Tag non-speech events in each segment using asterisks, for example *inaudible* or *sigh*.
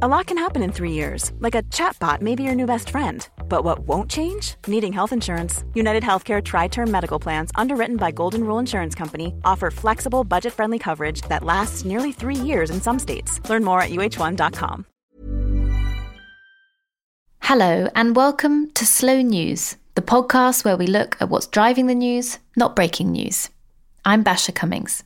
A lot can happen in three years, like a chatbot may be your new best friend. But what won't change? Needing health insurance. United Healthcare Tri Term Medical Plans, underwritten by Golden Rule Insurance Company, offer flexible, budget friendly coverage that lasts nearly three years in some states. Learn more at uh1.com. Hello, and welcome to Slow News, the podcast where we look at what's driving the news, not breaking news. I'm Basia Cummings.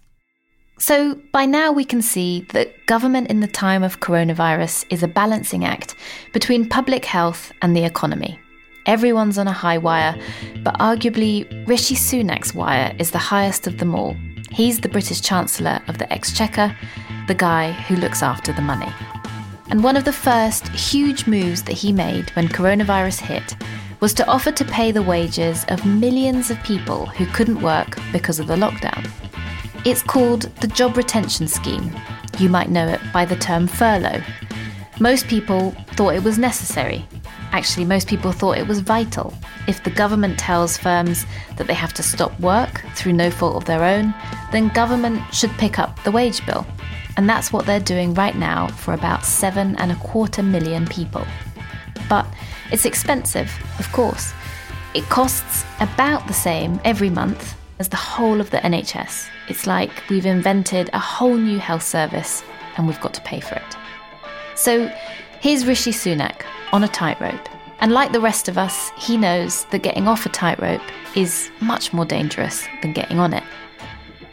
So, by now we can see that government in the time of coronavirus is a balancing act between public health and the economy. Everyone's on a high wire, but arguably Rishi Sunak's wire is the highest of them all. He's the British Chancellor of the Exchequer, the guy who looks after the money. And one of the first huge moves that he made when coronavirus hit was to offer to pay the wages of millions of people who couldn't work because of the lockdown. It's called the Job Retention Scheme. You might know it by the term furlough. Most people thought it was necessary. Actually, most people thought it was vital. If the government tells firms that they have to stop work through no fault of their own, then government should pick up the wage bill. And that's what they're doing right now for about seven and a quarter million people. But it's expensive, of course. It costs about the same every month as the whole of the NHS. It's like we've invented a whole new health service and we've got to pay for it. So here's Rishi Sunak on a tightrope. And like the rest of us, he knows that getting off a tightrope is much more dangerous than getting on it.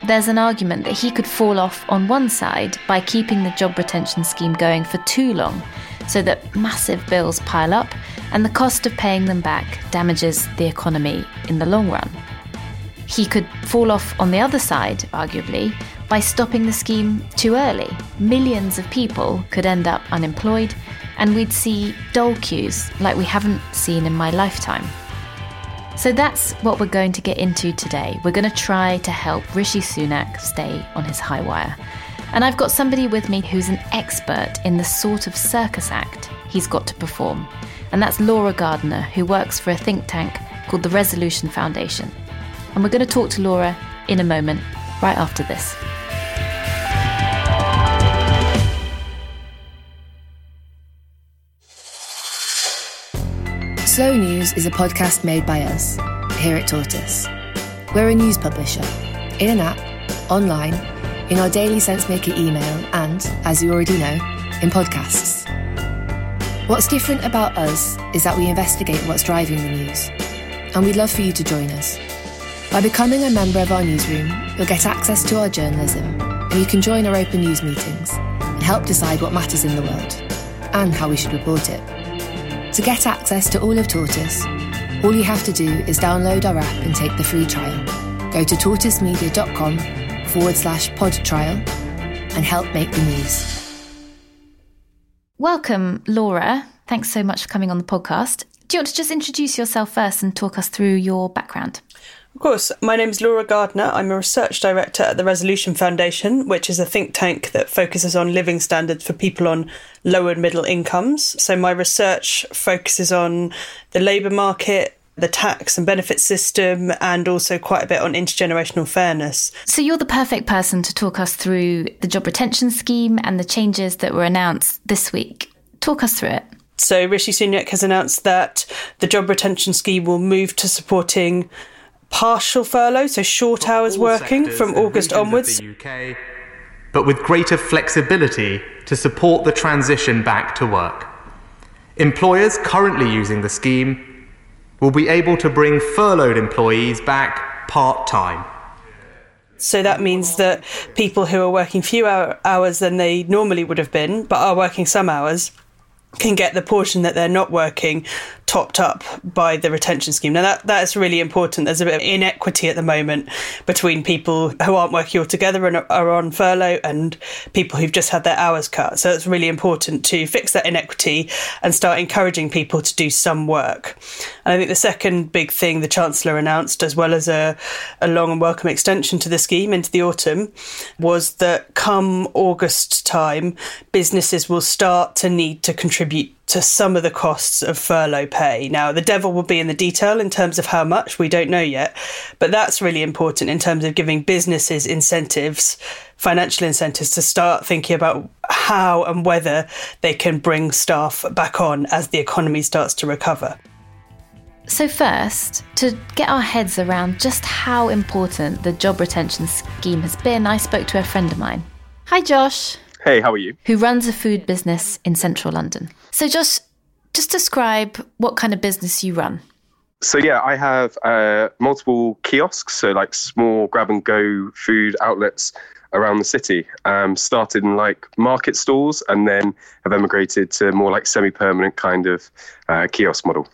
There's an argument that he could fall off on one side by keeping the job retention scheme going for too long, so that massive bills pile up and the cost of paying them back damages the economy in the long run. He could fall off on the other side, arguably, by stopping the scheme too early. Millions of people could end up unemployed, and we'd see dole queues like we haven't seen in my lifetime. So that's what we're going to get into today. We're going to try to help Rishi Sunak stay on his high wire. And I've got somebody with me who's an expert in the sort of circus act he's got to perform. And that's Laura Gardiner, who works for a think tank called the Resolution Foundation. And we're going to talk to Laura in a moment, right after this. Slow News is a podcast made by us, here at Tortoise. We're a news publisher, in an app, online, in our daily SenseMaker email, and, as you already know, in podcasts. What's different about us is that we investigate what's driving the news, and we'd love for you to join us. By becoming a member of our newsroom, you'll get access to our journalism, and you can join our open news meetings and help decide what matters in the world and how we should report it. To get access to all of Tortoise, all you have to do is download our app and take the free trial. Go to tortoisemedia.com forward slash pod trial and help make the news. Welcome, Laura. Thanks so much for coming on the podcast. Do you want to just introduce yourself first and talk us through your background? Of course, my name is Laura Gardiner. I'm a research director at the Resolution Foundation, which is a think tank that focuses on living standards for people on lower and middle incomes. So my research focuses on the labour market, the tax and benefit system, and also quite a bit on intergenerational fairness. So you're the perfect person to talk us through the job retention scheme and the changes that were announced this week. Talk us through it. So Rishi Sunak has announced that the job retention scheme will move to supporting partial furlough, so short hours working from August onwards. UK, but with greater flexibility to support the transition back to work. Employers currently using the scheme will be able to bring furloughed employees back part time. So that means that people who are working fewer hours than they normally would have been, but are working some hours, can get the portion that they're not working topped up by the retention scheme. Now that that is really important. There's a bit of inequity at the moment between people who aren't working altogether and are on furlough and people who've just had their hours cut. So it's really important to fix that inequity and start encouraging people to do some work. And I think the second big thing the Chancellor announced, as well as a, a long and welcome extension to the scheme into the autumn, was that come August time, businesses will start to need to contribute to some of the costs of furlough pay. Now, the devil will be in the detail in terms of how much, we don't know yet, but that's really important in terms of giving businesses incentives, financial incentives to start thinking about how and whether they can bring staff back on as the economy starts to recover. So, first, to get our heads around just how important the job retention scheme has been, I spoke to a friend of mine. Hi, Josh. Hey, how are you? Who runs a food business in central London. So, Josh, just describe what kind of business you run. So yeah, I have uh, multiple kiosks, so like small grab and go food outlets around the city. Um, started in like market stalls, and then have emigrated to more like semi-permanent kind of uh, kiosk model.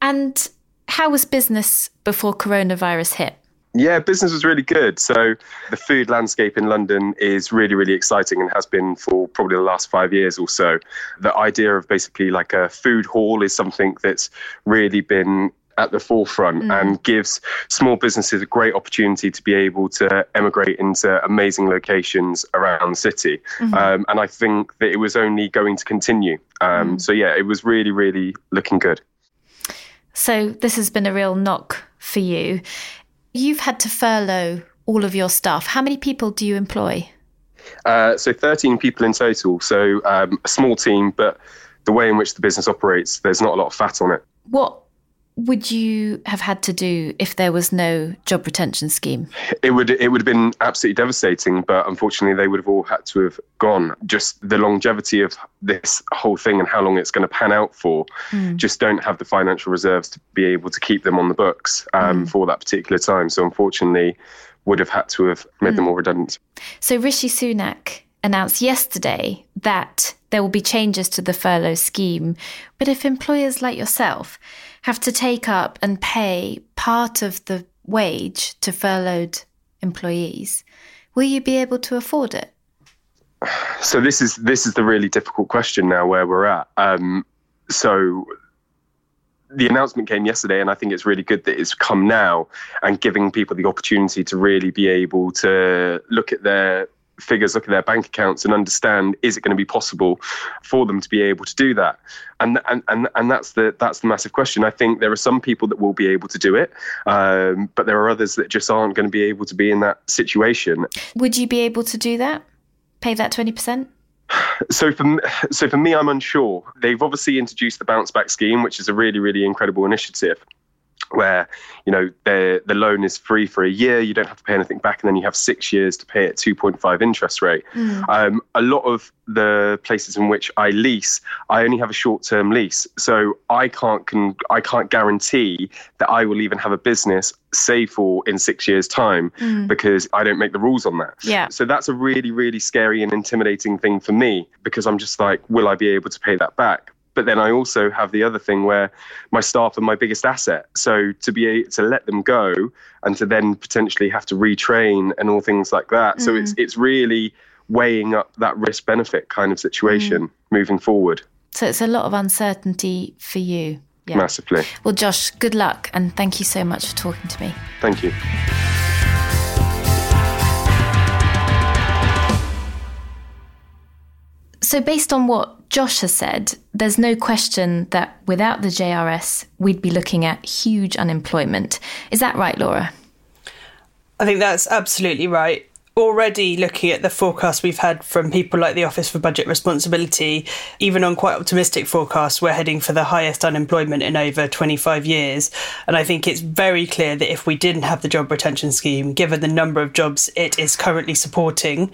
And how was business before coronavirus hit? Yeah, business was really good. So the food landscape in London is really, really exciting and has been for probably the last five years or so. The idea of basically like a food hall is something that's really been at the forefront mm. and gives small businesses a great opportunity to be able to emigrate into amazing locations around the city. Mm-hmm. Um, and I think that it was only going to continue. Um, mm. So, yeah, it was really, really looking good. So, this has been a real knock for you. You've had to furlough all of your staff. How many people do you employ? Uh, so, 13 people in total. So, um, a small team, but the way in which the business operates, there's not a lot of fat on it. What would you have had to do if there was no job retention scheme? It would it would have been absolutely devastating, but unfortunately they would have all had to have gone. Just the longevity of this whole thing and how long it's going to pan out for, mm. just don't have the financial reserves to be able to keep them on the books um, mm. for that particular time. So unfortunately, would have had to have made mm. them hmm. all redundant. So Rishi Sunak announced yesterday that there will be changes to the furlough scheme, but if employers like yourself have to take up and pay part of the wage to furloughed employees, will you be able to afford it? So this is this is the really difficult question now where we're at. Um, so the announcement came yesterday, and I think it's really good that it's come now and giving people the opportunity to really be able to look at their figures, look at their bank accounts, and understand is it going to be possible for them to be able to do that? And and and and that's the that's the massive question. I think there are some people that will be able to do it, um, but there are others that just aren't going to be able to be in that situation. Would you be able to do that? Pay that twenty percent? *sighs* So for so for me, I'm unsure. They've obviously introduced the bounce back scheme, which is a really really incredible initiative where you know the the loan is free for a year, you don't have to pay anything back, and then you have six years to pay at two point five interest rate. Mm. Um, a lot of the places in which I lease, I only have a short term lease, so I can't can I can't guarantee that I will even have a business save for in six years' time mm. because I don't make the rules on that. Yeah. So that's a really really scary and intimidating thing for me because I'm just like, will I be able to pay that back? But then I also have the other thing where my staff are my biggest asset. So to be able to let them go and to then potentially have to retrain and all things like that. Mm. So it's it's really weighing up that risk benefit kind of situation mm. moving forward. So it's a lot of uncertainty for you. Yeah. Massively. Well, Josh, good luck and thank you so much for talking to me. Thank you. So, based on what Josh has said, there's no question that without the JRS, we'd be looking at huge unemployment. Is that right, Laura? I think that's absolutely right. Already looking at the forecast we've had from people like the Office for Budget Responsibility, even on quite optimistic forecasts, we're heading for the highest unemployment in over 25 years. And I think it's very clear that if we didn't have the job retention scheme, given the number of jobs it is currently supporting,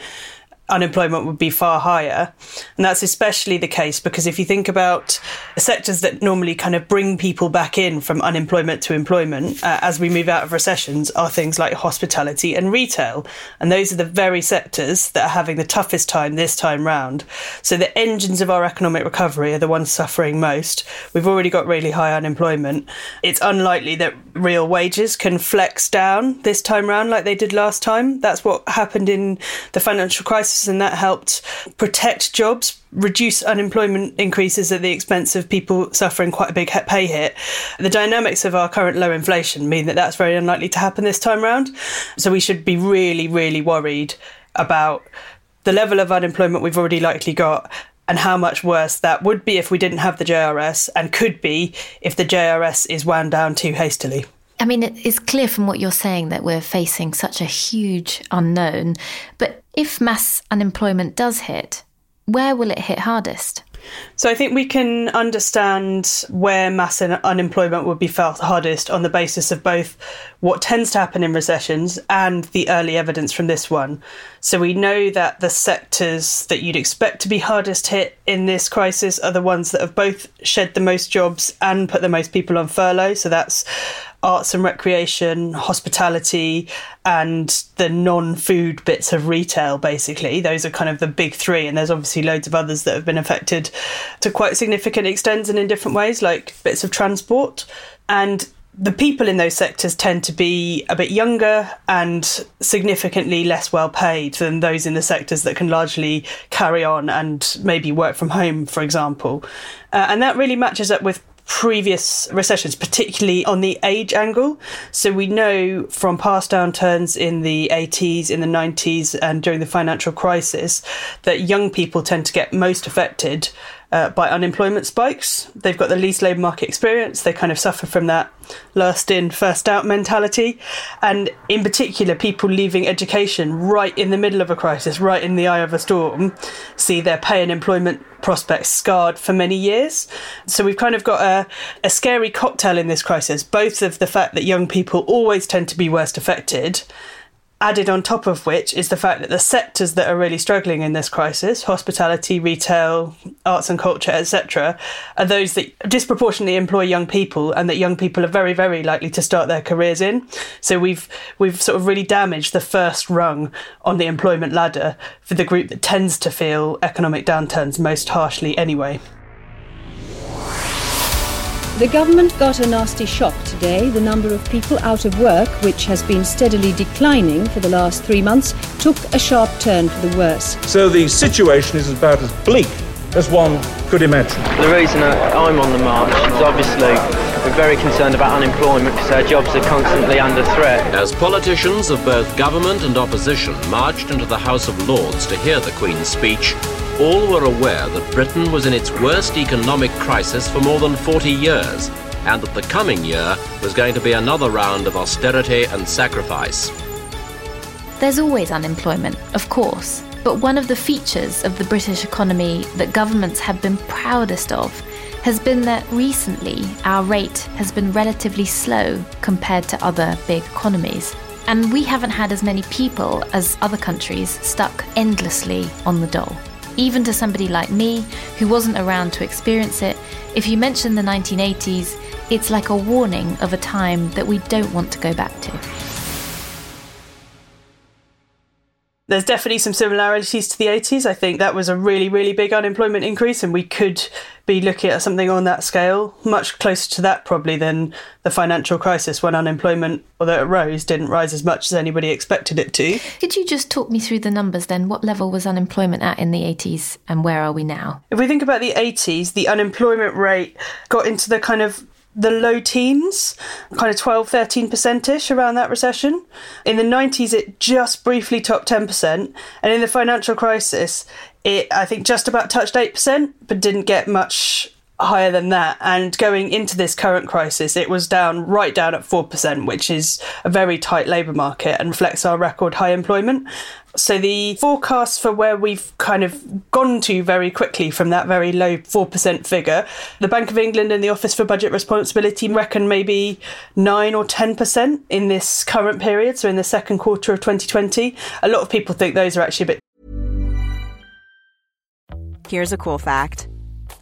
unemployment would be far higher. And that's especially the case because if you think about sectors that normally kind of bring people back in from unemployment to employment uh, as we move out of recessions are things like hospitality and retail. And those are the very sectors that are having the toughest time this time round. So the engines of our economic recovery are the ones suffering most. We've already got really high unemployment. It's unlikely that real wages can flex down this time round like they did last time. That's what happened in the financial crisis and that helped protect jobs, reduce unemployment increases at the expense of people suffering quite a big pay hit. The dynamics of our current low inflation mean that that's very unlikely to happen this time round. So we should be really, really worried about the level of unemployment we've already likely got and how much worse that would be if we didn't have the JRS and could be if the JRS is wound down too hastily. I mean, it's clear from what you're saying that we're facing such a huge unknown. But if mass unemployment does hit, where will it hit hardest? So I think we can understand where mass unemployment would be felt hardest on the basis of both what tends to happen in recessions and the early evidence from this one. So we know that the sectors that you'd expect to be hardest hit in this crisis are the ones that have both shed the most jobs and put the most people on furlough. So that's arts and recreation, hospitality, and the non food bits of retail, basically. Those are kind of the big three. And there's obviously loads of others that have been affected to quite significant extents and in different ways, like bits of transport. And the people in those sectors tend to be a bit younger and significantly less well paid than those in the sectors that can largely carry on and maybe work from home, for example. Uh, and that really matches up with previous recessions, particularly on the age angle. So we know from past downturns in the 80s, in the 90s, and during the financial crisis that young people tend to get most affected uh, by unemployment spikes. They've got the least labour market experience. They kind of suffer from that last in, first out mentality. And in particular, people leaving education right in the middle of a crisis, right in the eye of a storm, see their pay and employment prospects scarred for many years. So we've kind of got a, a scary cocktail in this crisis, both of the fact that young people always tend to be worst affected Added on top of which is the fact that the sectors that are really struggling in this crisis, hospitality, retail, arts and culture, etc., are those that disproportionately employ young people and that young people are very, very likely to start their careers in. So we've we've sort of really damaged the first rung on the employment ladder for the group that tends to feel economic downturns most harshly anyway. The government got a nasty shock today. The number of people out of work, which has been steadily declining for the last three months, took a sharp turn for the worse. So the situation is about as bleak as one could imagine. The reason I'm on the march is obviously we're very concerned about unemployment because our jobs are constantly under threat. As politicians of both government and opposition marched into the House of Lords to hear the Queen's speech, all were aware that Britain was in its worst economic crisis for more than 40 years, and that the coming year was going to be another round of austerity and sacrifice. There's always unemployment, of course, but one of the features of the British economy that governments have been proudest of has been that recently our rate has been relatively slow compared to other big economies. And we haven't had as many people as other countries stuck endlessly on the dole. Even to somebody like me, who wasn't around to experience it, if you mention the 1980s, it's like a warning of a time that we don't want to go back to. There's definitely some similarities to the 80s. I think that was a really, really big unemployment increase, and we could be looking at something on that scale, much closer to that probably than the financial crisis when unemployment, although it rose, didn't rise as much as anybody expected it to. Could you just talk me through the numbers then? What level was unemployment at in the 80s and where are we now? If we think about the 80s, the unemployment rate got into the kind of the low teens, kind of 12, 13% ish around that recession. In the 90s, it just briefly topped 10%. And in the financial crisis, it, I think, just about touched 8%, but didn't get much higher than that. And going into this current crisis, it was down right down at 4%, which is a very tight labour market and reflects our record high employment. So the forecast for where we've kind of gone to very quickly from that very low 4% figure, the Bank of England and the Office for Budget Responsibility reckon maybe 9 or 10% in this current period, so in the second quarter of 2020. A lot of people think those are actually a bit Here's a cool fact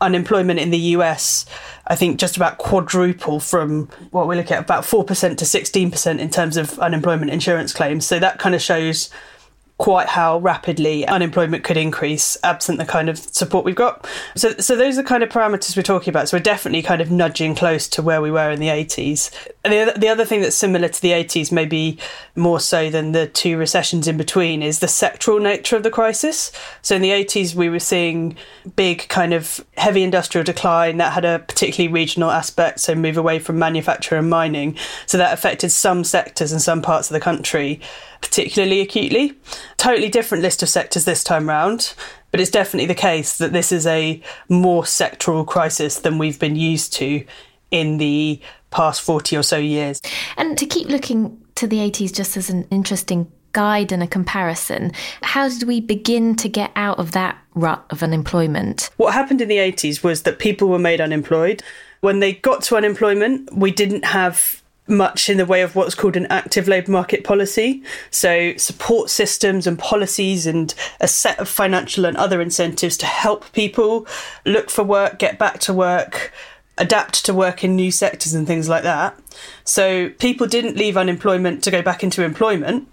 unemployment in the US, I think just about quadruple from what we look at about 4% to 16% in terms of unemployment insurance claims. So that kind of shows quite how rapidly unemployment could increase absent the kind of support we've got. So, so those are the kind of parameters we're talking about. So we're definitely kind of nudging close to where we were in the 80s. And the, the other thing that's similar to the 80s, maybe more so than the two recessions in between, is the sectoral nature of the crisis. So in the 80s, we were seeing big kind of heavy industrial decline that had a particularly regional aspect, so move away from manufacture and mining. So that affected some sectors and some parts of the country particularly acutely. Totally different list of sectors this time round, but it's definitely the case that this is a more sectoral crisis than we've been used to in the past 40 or so years. And to keep looking to the 80s just as an interesting guide and a comparison, how did we begin to get out of that rut of unemployment? What happened in the 80s was that people were made unemployed. When they got to unemployment, we didn't have much in the way of what's called an active labour market policy. So, support systems and policies and a set of financial and other incentives to help people look for work, get back to work, adapt to work in new sectors and things like that. So, people didn't leave unemployment to go back into employment.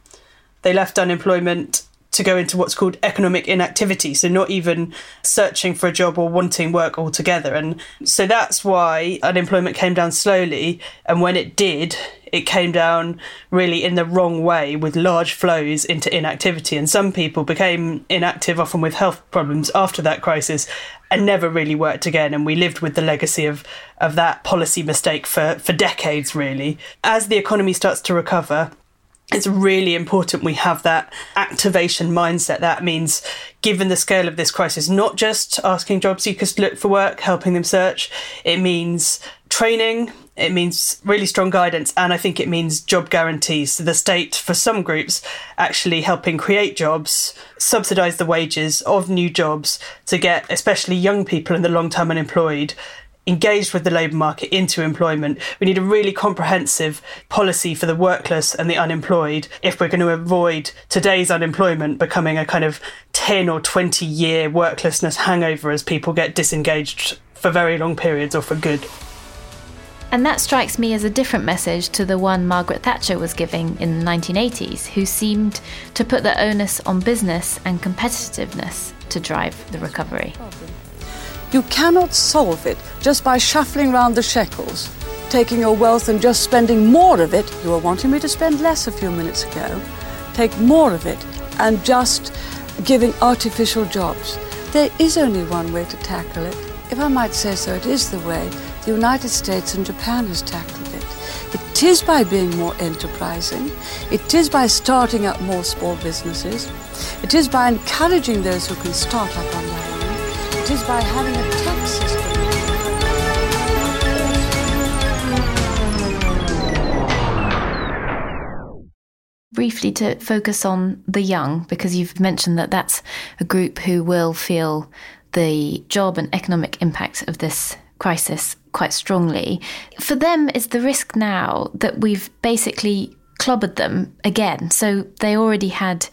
They left unemployment to go into what's called economic inactivity. So, not even searching for a job or wanting work altogether. And so that's why unemployment came down slowly. And when it did, it came down really in the wrong way with large flows into inactivity. And some people became inactive, often with health problems, after that crisis and never really worked again. And we lived with the legacy of, of that policy mistake for, for decades, really. As the economy starts to recover, it's really important we have that activation mindset. That means, given the scale of this crisis, not just asking job seekers to look for work, helping them search, it means training, it means really strong guidance, and I think it means job guarantees. So the state, for some groups, actually helping create jobs, subsidise the wages of new jobs to get especially young people and the long term unemployed engaged with the labour market into employment. We need a really comprehensive policy for the workless and the unemployed if we're going to avoid today's unemployment becoming a kind of 10 or 20 year worklessness hangover as people get disengaged for very long periods or for good. And that strikes me as a different message to the one Margaret Thatcher was giving in the 1980s, who seemed to put the onus on business and competitiveness to drive the recovery. You cannot solve it just by shuffling round the shekels, taking your wealth and just spending more of it. You were wanting me to spend less a few minutes ago. Take more of it and just giving artificial jobs. There is only one way to tackle it, if I might say so, it is the way the United States and Japan has tackled it. It is by being more enterprising. It is by starting up more small businesses. It is by encouraging those who can start up on. It is by having a tax system. briefly to focus on the young, because you've mentioned that that's a group who will feel the job and economic impact of this crisis quite strongly. For them, is the risk now that we've basically clobbered them again? So they already had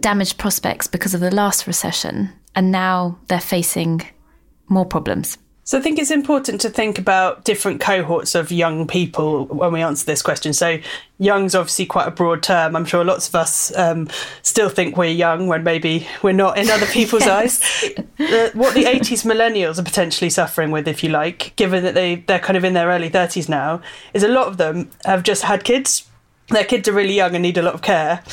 damaged prospects because of the last recession, and now they're facing more problems. So I think it's important to think about different cohorts of young people when we answer this question. So young's obviously quite a broad term. I'm sure lots of us um, still think we're young when maybe we're not in other people's *laughs* eyes. The, what the 80s millennials are potentially suffering with, if you like, given that they they're kind of in their early 30s now, is a lot of them have just had kids. Their kids are really young and need a lot of care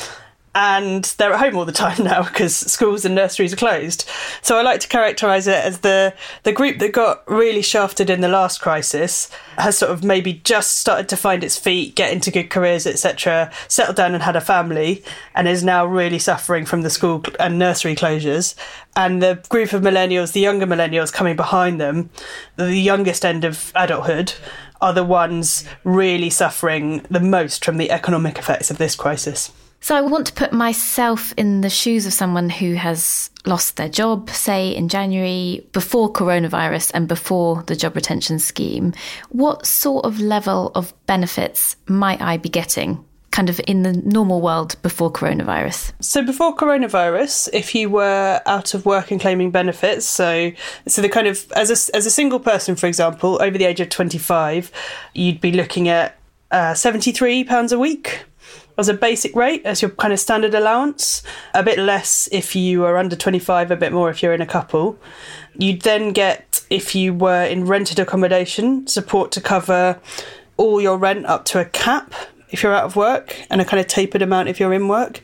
and they're at home all the time *laughs* now because schools and nurseries are closed. So I like to characterise it as the the group that got really shafted in the last crisis has sort of maybe just started to find its feet, get into good careers, etc., settled down and had a family, and is now really suffering from the school and nursery closures. And the group of millennials, the younger millennials coming behind them, the youngest end of adulthood, are the ones really suffering the most from the economic effects of this crisis. So I want to put myself in the shoes of someone who has lost their job, say in January, before coronavirus and before the job retention scheme. What sort of level of benefits might I be getting? Kind of in the normal world before coronavirus. So before coronavirus, if you were out of work and claiming benefits, so so the kind of as a as a single person, for example, over the age of twenty five, you'd be looking at uh, seventy three pounds a week as a basic rate as your kind of standard allowance, a bit less if you are under 25, a bit more if you're in a couple. You'd then get, if you were in rented accommodation, support to cover all your rent up to a cap if you're out of work and a kind of tapered amount if you're in work.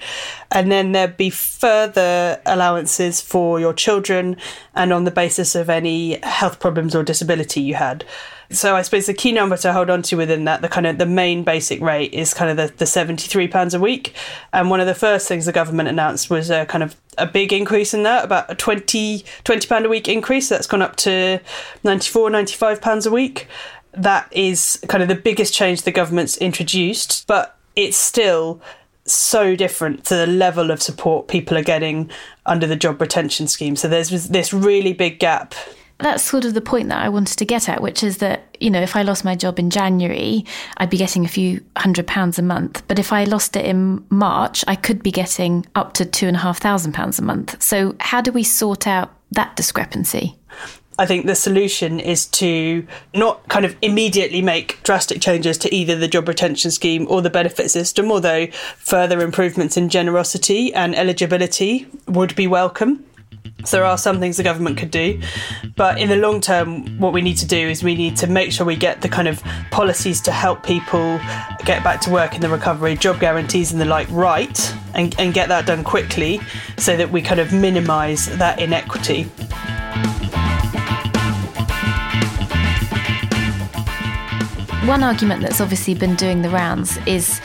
And then there'd be further allowances for your children and on the basis of any health problems or disability you had. So I suppose the key number to hold on to within that, the kind of the main basic rate is kind of the, the £73 a week. And one of the first things the government announced was a kind of a big increase in that, about a 20, £20 a week increase. That's gone up to 94 £95 a week that is kind of the biggest change the government's introduced, but it's still so different to the level of support people are getting under the job retention scheme. So there's this really big gap. That's sort of the point that I wanted to get at, which is that, you know, if I lost my job in January, I'd be getting a few hundred pounds a month. But if I lost it in March, I could be getting up to two and a half thousand pounds a month. So how do we sort out that discrepancy? I think the solution is to not kind of immediately make drastic changes to either the job retention scheme or the benefit system, although further improvements in generosity and eligibility would be welcome. So there are some things the government could do. But in the long term, what we need to do is we need to make sure we get the kind of policies to help people get back to work in the recovery, job guarantees and the like right, and, and get that done quickly so that we kind of minimise that inequity. One argument that's obviously been doing the rounds is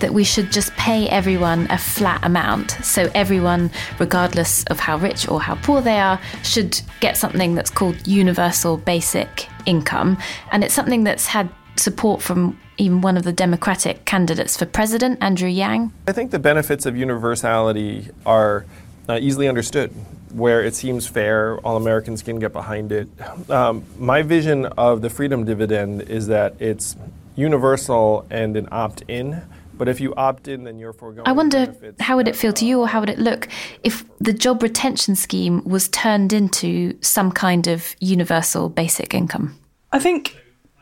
that we should just pay everyone a flat amount. So everyone, regardless of how rich or how poor they are, should get something that's called universal basic income. And it's something that's had support from even one of the Democratic candidates for president, Andrew Yang. I think the benefits of universality are uh, easily understood where it seems fair, all Americans can get behind it. Um, my vision of the freedom dividend is that it's universal and an opt in. But if you opt in, then you're foregoing. I wonder benefits. how would it feel to you, or how would it look if the job retention scheme was turned into some kind of universal basic income? I think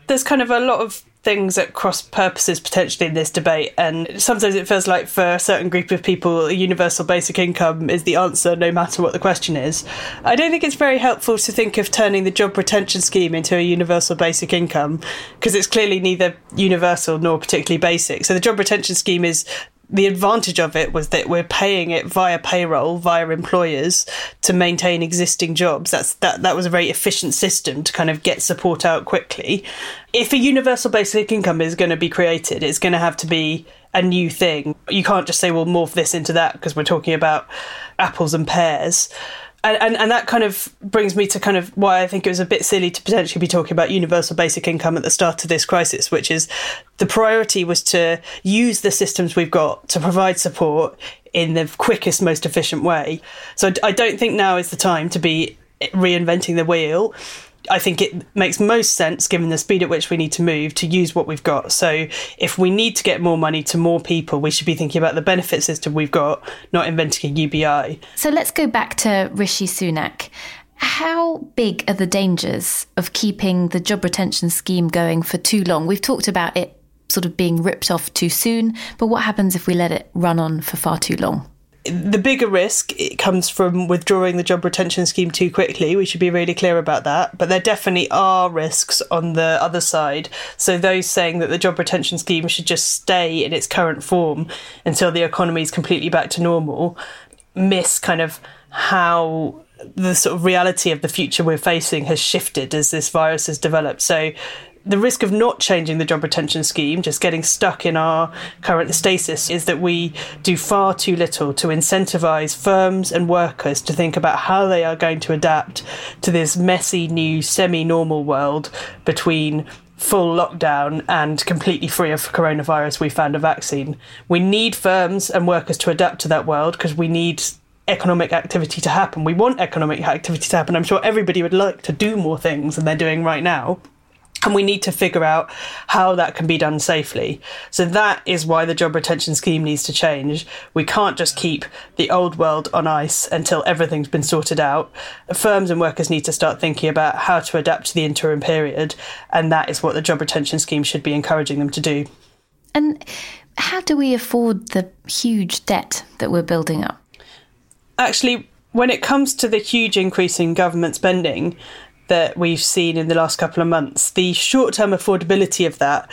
there's kind of a lot of things at cross purposes potentially in this debate. And sometimes it feels like for a certain group of people, a universal basic income is the answer no matter what the question is. I don't think it's very helpful to think of turning the job retention scheme into a universal basic income because it's clearly neither universal nor particularly basic. So the job retention scheme is the advantage of it was that we're paying it via payroll, via employers to maintain existing jobs. That's that that was a very efficient system to kind of get support out quickly. If a universal basic income is going to be created, it's going to have to be a new thing. You can't just say we'll morph this into that because we're talking about apples and pears and, and, that kind of brings me to kind of why I think it was a bit silly to potentially be talking about universal basic income at the start of this crisis, which is the priority was to use the systems we've got to provide support in the quickest, most efficient way. So I don't think now is the time to be reinventing the wheel. I think it makes most sense, given the speed at which we need to move, to use what we've got. So, if we need to get more money to more people, we should be thinking about the benefit system we've got, not inventing a UBI. So, let's go back to Rishi Sunak. How big are the dangers of keeping the job retention scheme going for too long? We've talked about it sort of being ripped off too soon, but what happens if we let it run on for far too long? The bigger risk it comes from withdrawing the job retention scheme too quickly. We should be really clear about that. But there definitely are risks on the other side. So those saying that the job retention scheme should just stay in its current form until the economy is completely back to normal miss kind of how the sort of reality of the future we're facing has shifted as this virus has developed. So the risk of not changing the job retention scheme, just getting stuck in our current stasis, is that we do far too little to incentivize firms and workers to think about how they are going to adapt to this messy new semi normal world between full lockdown and completely free of coronavirus. We found a vaccine. We need firms and workers to adapt to that world because we need economic activity to happen. We want economic activity to happen. I'm sure everybody would like to do more things than they're doing right now and we need to figure out how that can be done safely. So that is why the job retention scheme needs to change. We can't just keep the old world on ice until everything's been sorted out. Firms and workers need to start thinking about how to adapt to the interim period, and that is what the job retention scheme should be encouraging them to do. And how do we afford the huge debt that we're building up? Actually, when it comes to the huge increase in government spending, that we've seen in the last couple of months, the short term affordability of that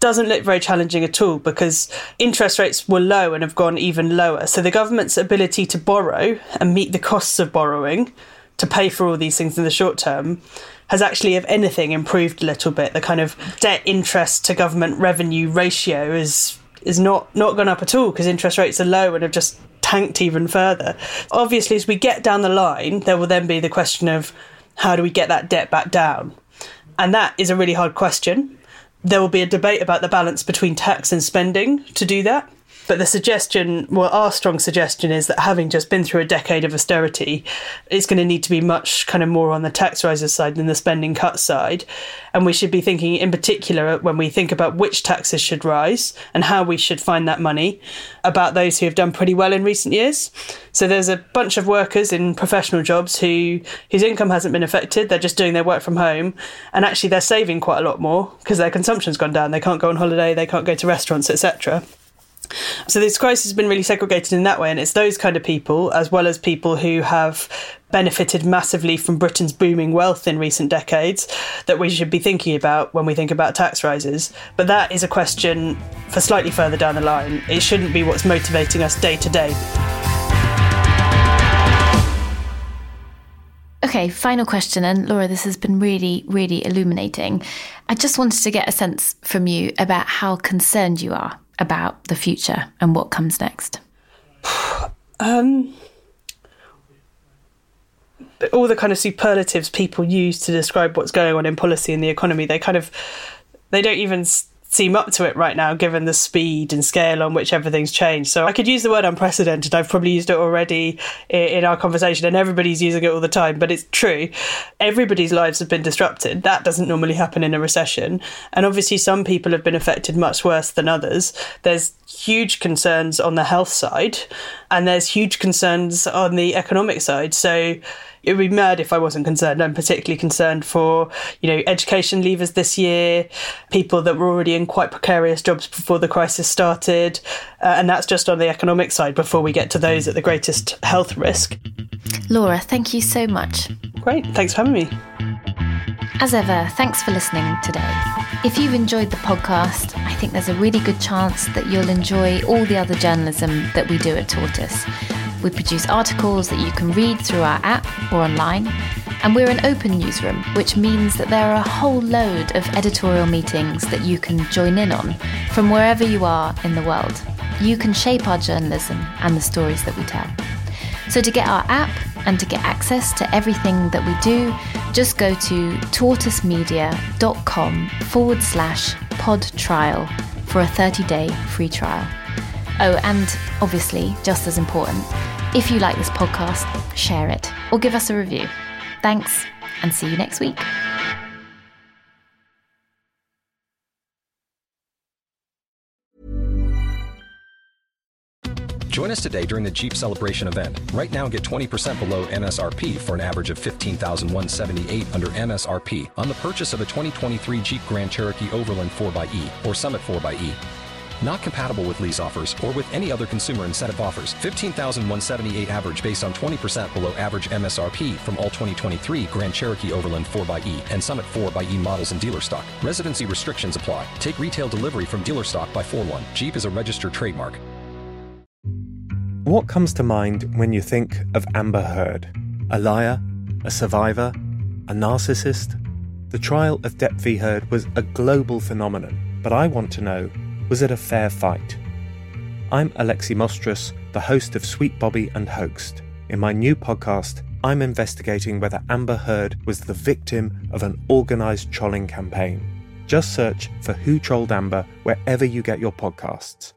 doesn't look very challenging at all because interest rates were low and have gone even lower. So the government's ability to borrow and meet the costs of borrowing to pay for all these things in the short term has actually, if anything, improved a little bit. The kind of debt interest to government revenue ratio is is not not gone up at all because interest rates are low and have just tanked even further. Obviously, as we get down the line, there will then be the question of how do we get that debt back down? And that is a really hard question. There will be a debate about the balance between tax and spending to do that. But the suggestion, well, our strong suggestion is that having just been through a decade of austerity, it's going to need to be much kind of more on the tax rises side than the spending cut side. And we should be thinking, in particular, when we think about which taxes should rise and how we should find that money, about those who have done pretty well in recent years. So there's a bunch of workers in professional jobs who whose income hasn't been affected. They're just doing their work from home, and actually they're saving quite a lot more because their consumption's gone down. They can't go on holiday, they can't go to restaurants, etc. So this crisis has been really segregated in that way, and it's those kind of people, as well as people who have benefited massively from Britain's booming wealth in recent decades, that we should be thinking about when we think about tax rises. But that is a question for slightly further down the line. It shouldn't be what's motivating us day to day. Okay, final question. And Laura, this has been really, really illuminating. I just wanted to get a sense from you about how concerned you are about the future and what comes next? *sighs* Um, all the kind of superlatives people use to describe what's going on in policy and the economy, they kind of they don't even seem up to it right now, given the speed and scale on which everything's changed. So I could use the word unprecedented. I've probably used it already in our conversation, and everybody's using it all the time, but it's true. Everybody's lives have been disrupted. That doesn't normally happen in a recession. And obviously, some people have been affected much worse than others. There's huge concerns on the health side, and there's huge concerns on the economic side. So it would be mad if I wasn't concerned. I'm particularly concerned for, you know, education leavers this year, people that were already in quite precarious jobs before the crisis started. Uh, and that's just on the economic side before we get to those at the greatest health risk. Laura, thank you so much. Great. Thanks for having me. As ever, thanks for listening today. If you've enjoyed the podcast, I think there's a really good chance that you'll enjoy all the other journalism that we do at Tortoise. We produce articles that you can read through our app or online, and we're an open newsroom, which means that there are a whole load of editorial meetings that you can join in on from wherever you are in the world. You can shape our journalism and the stories that we tell. So, to get our app and to get access to everything that we do, just go to tortoisemedia.com forward slash pod trial for a 30 day free trial. Oh, and obviously, just as important, if you like this podcast, share it or give us a review. Thanks, and see you next week. Join us today during the Jeep Celebration event. Right now, get 20% below MSRP for an average of 15178 under MSRP on the purchase of a 2023 Jeep Grand Cherokee Overland 4xE or Summit 4xE. Not compatible with lease offers or with any other consumer incentive offers. 15,178 average based on 20% below average MSRP from all 2023 Grand Cherokee Overland 4xE and Summit 4xE models in dealer stock. Residency restrictions apply. Take retail delivery from dealer stock by 4 1. Jeep is a registered trademark. What comes to mind when you think of Amber Heard? A liar? A survivor? A narcissist? The trial of Depp v. Heard was a global phenomenon, but I want to know was it a fair fight? I'm Alexi Mostrous, the host of Sweet Bobby and Hoaxed. In my new podcast, I'm investigating whether Amber Heard was the victim of an organised trolling campaign. Just search for Who Trolled Amber wherever you get your podcasts.